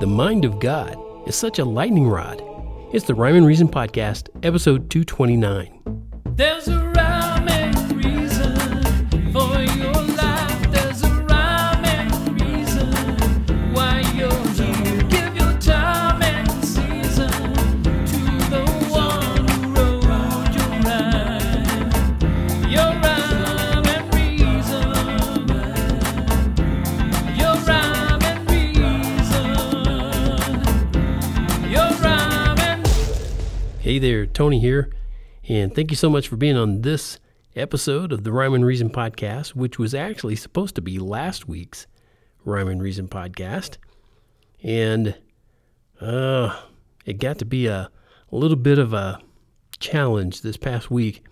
The mind of God is such a lightning rod. It's the Rhyme and Reason Podcast, episode 229. There's a Hey there, Tony here, and thank you so much for being on this episode of the Rhyme and Reason Podcast, which was actually supposed to be last week's Rhyme and Reason Podcast. And uh, it got to be a, a little bit of a challenge this past week.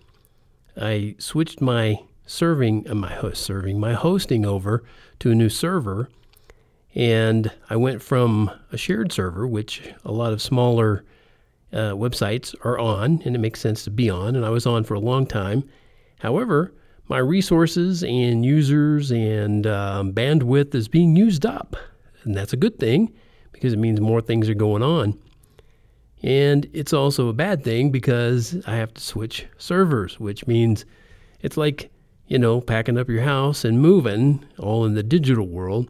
I switched my serving, uh, my host serving, my hosting over to a new server, and I went from a shared server, which a lot of smaller uh, websites are on, and it makes sense to be on, and I was on for a long time. However, my resources and users and um, bandwidth is being used up, and that's a good thing because it means more things are going on. And it's also a bad thing because I have to switch servers, which means it's like, you know, packing up your house and moving all in the digital world.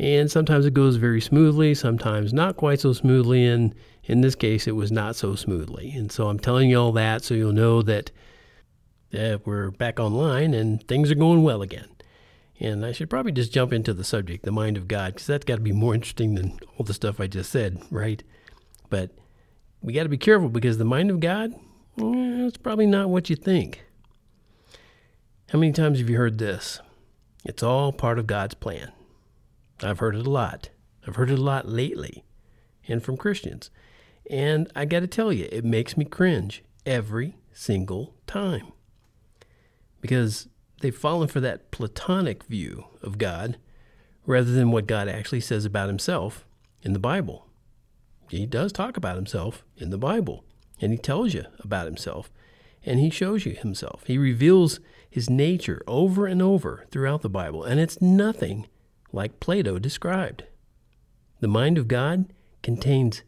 And sometimes it goes very smoothly, sometimes not quite so smoothly. And in this case, it was not so smoothly. And so I'm telling you all that so you'll know that uh, we're back online and things are going well again. And I should probably just jump into the subject, the mind of God, because that's got to be more interesting than all the stuff I just said, right? But we got to be careful because the mind of God, eh, it's probably not what you think. How many times have you heard this? It's all part of God's plan. I've heard it a lot. I've heard it a lot lately, and from Christians. And I got to tell you, it makes me cringe every single time. Because they've fallen for that platonic view of God rather than what God actually says about himself in the Bible. He does talk about himself in the Bible, and he tells you about himself, and he shows you himself. He reveals his nature over and over throughout the Bible, and it's nothing like Plato described. The mind of God contains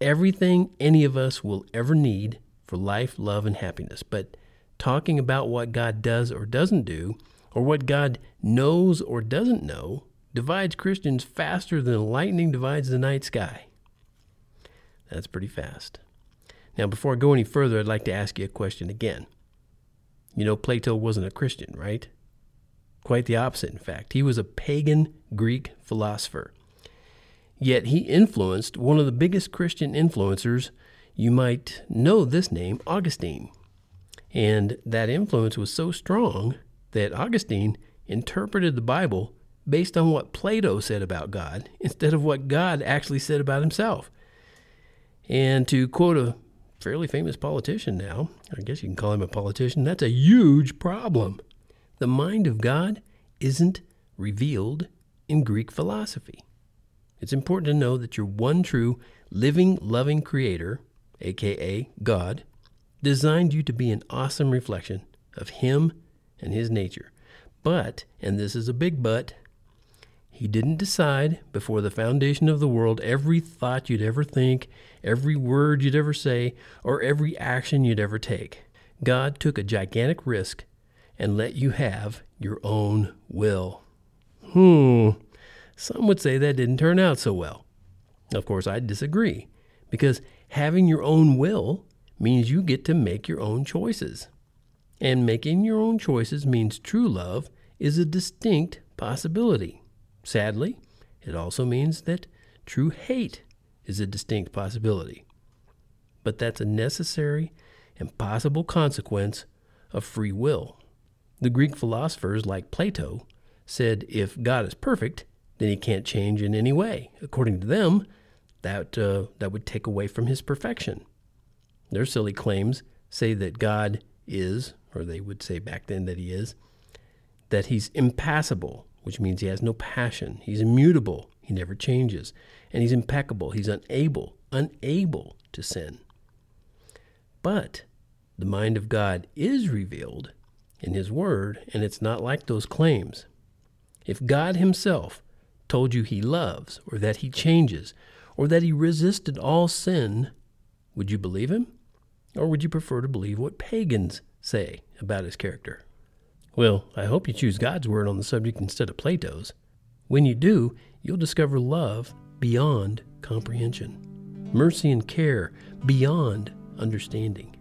everything any of us will ever need for life, love, and happiness. But talking about what God does or doesn't do, or what God knows or doesn't know, divides Christians faster than lightning divides the night sky. That's pretty fast. Now, before I go any further, I'd like to ask you a question again. You know, Plato wasn't a Christian, right? Quite the opposite, in fact. He was a pagan Greek philosopher. Yet he influenced one of the biggest Christian influencers. You might know this name, Augustine. And that influence was so strong that Augustine interpreted the Bible based on what Plato said about God instead of what God actually said about himself. And to quote a fairly famous politician now, I guess you can call him a politician, that's a huge problem. The mind of God isn't revealed in Greek philosophy. It's important to know that your one true, living, loving creator, aka God, designed you to be an awesome reflection of Him and His nature. But, and this is a big but, He didn't decide before the foundation of the world every thought you'd ever think, every word you'd ever say, or every action you'd ever take. God took a gigantic risk and let you have your own will. Hmm, some would say that didn't turn out so well. Of course, I disagree, because having your own will means you get to make your own choices. And making your own choices means true love is a distinct possibility. Sadly, it also means that true hate is a distinct possibility. But that's a necessary and possible consequence of free will. The Greek philosophers, like Plato, said if God is perfect, then he can't change in any way. According to them, that, uh, that would take away from his perfection. Their silly claims say that God is, or they would say back then that he is, that he's impassible, which means he has no passion. He's immutable, he never changes. And he's impeccable, he's unable, unable to sin. But the mind of God is revealed in his word, and it's not like those claims. If God himself told you he loves, or that he changes, or that he resisted all sin, would you believe him? Or would you prefer to believe what pagans say about his character? Well, I hope you choose God's word on the subject instead of Plato's. When you do, you'll discover love beyond comprehension, mercy and care beyond understanding.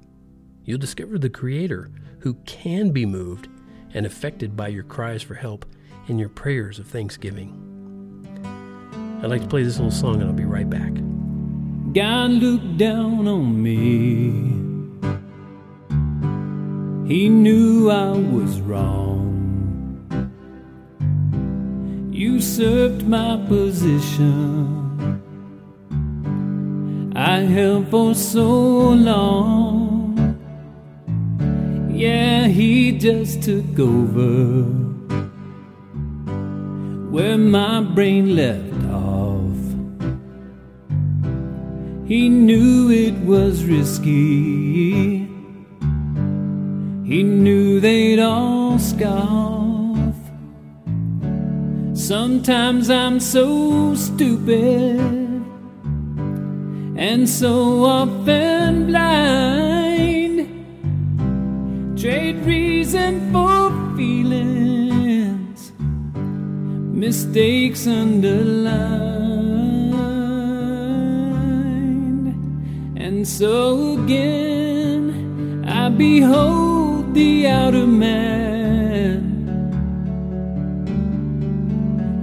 You'll discover the Creator who can be moved and affected by your cries for help and your prayers of thanksgiving. I'd like to play this little song and I'll be right back. God looked down on me. He knew I was wrong. Usurped my position. I held for so long. Yeah, he just took over where my brain left off. He knew it was risky. He knew they'd all scoff. Sometimes I'm so stupid and so often blind. Trade reason for feelings, mistakes underlined. And so again, I behold the outer man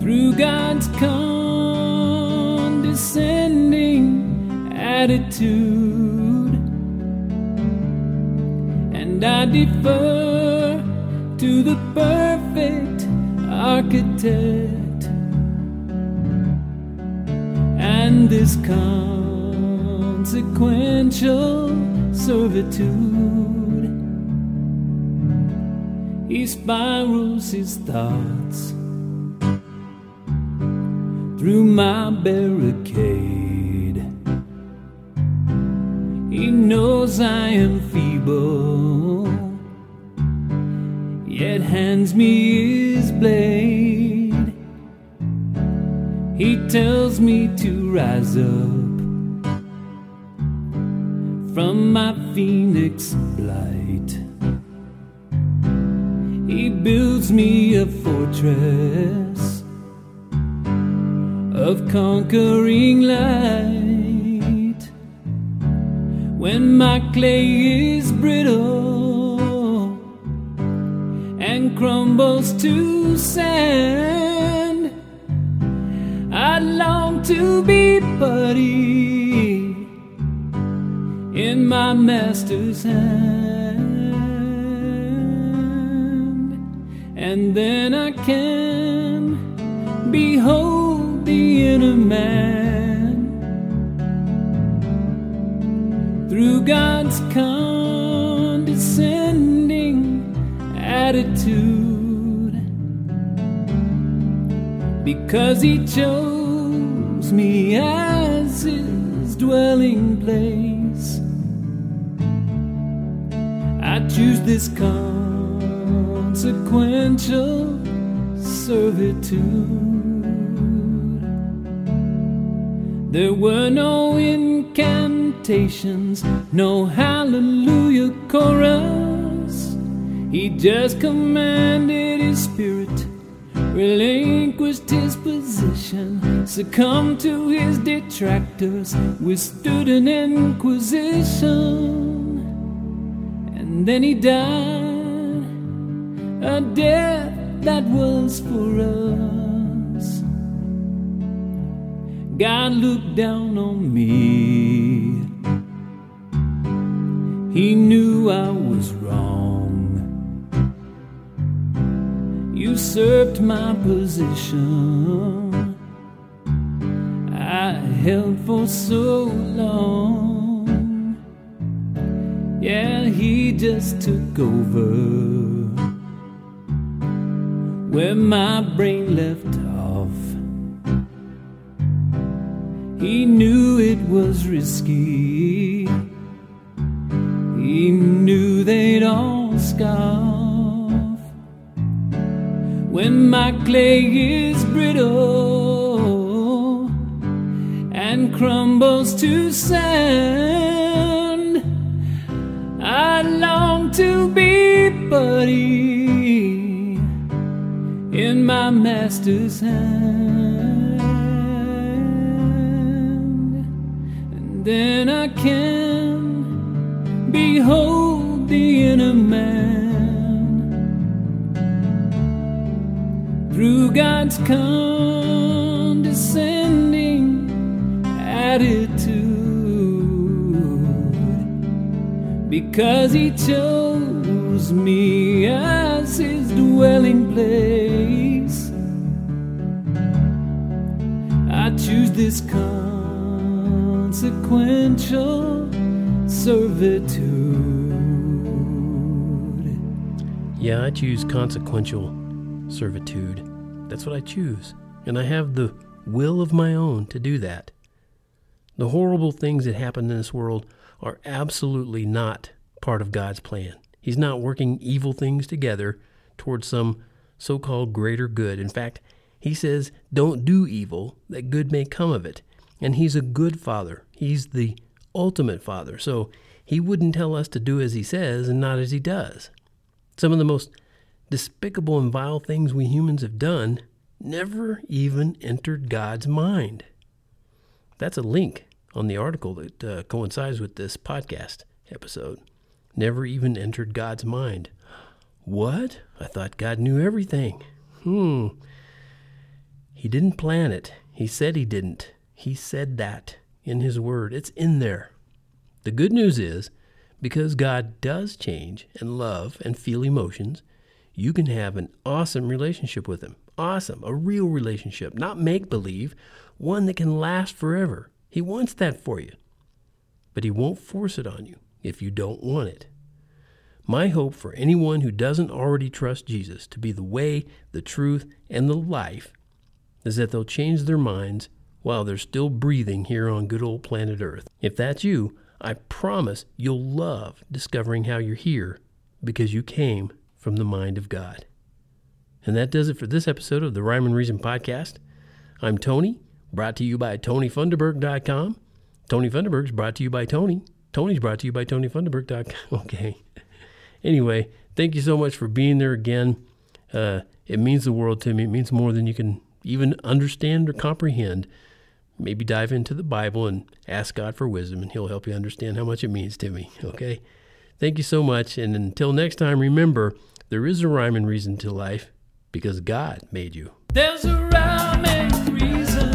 through God's condescending attitude. And I defer to the perfect architect and this consequential servitude. He spirals his thoughts through my barricade. He knows I am feeble, hands me his blade. He tells me to rise up from my phoenix blight. He builds me a fortress of conquering light. When my clay is brittle crumbles to sand, I long to be putty in my master's hand, and then I can behold the inner man. Through God's condescending attitude because He chose me as His dwelling place. I choose this consequential servitude. There were no incantations, no hallelujah chorus. He just commanded his spirit, relinquished his position, succumbed to his detractors, withstood an inquisition, and then he died a death that was for us. God looked down on me. He knew I Usurped my position. I held for so long. Yeah, he just took over where my brain left off. He knew it was risky. He knew they'd all scoff. When my clay is brittle and crumbles to sand. I long to be buddy in my master's hand, and then I can behold the inner man. Through God's condescending attitude. Because He chose me as His dwelling place, I choose this consequential servitude. Yeah, I choose consequential servitude. That's what I choose. And I have the will of my own to do that. The horrible things that happen in this world are absolutely not part of God's plan. He's not working evil things together towards some so called greater good. In fact, He says, don't do evil, that good may come of it. And He's a good Father. He's the ultimate Father. So He wouldn't tell us to do as He says and not as He does. Some of the most despicable and vile things we humans have done never even entered God's mind. That's a link on the article that uh, coincides with this podcast episode. Never even entered God's mind. What? I thought God knew everything. Hmm. He didn't plan it. He said he didn't. He said that in his word. It's in there. The good news is because God does change and love and feel emotions, you can have an awesome relationship with Him. Awesome. A real relationship, not make believe, one that can last forever. He wants that for you. But He won't force it on you if you don't want it. My hope for anyone who doesn't already trust Jesus to be the way, the truth, and the life is that they'll change their minds while they're still breathing here on good old planet Earth. If that's you, I promise you'll love discovering how you're here because you came from the mind of God. And that does it for this episode of the Rhyme and Reason podcast. I'm Tony, brought to you by TonyFunderburk.com. Tony Funderburk's brought to you by Tony. Tony's brought to you by TonyFunderburk.com. Okay. Anyway, thank you so much for being there again. Uh, it means the world to me. It means more than you can even understand or comprehend. Maybe dive into the Bible and ask God for wisdom, and He'll help you understand how much it means to me. Okay? Thank you so much. And until next time, remember there is a rhyme and reason to life because God made you. There's a rhyme and reason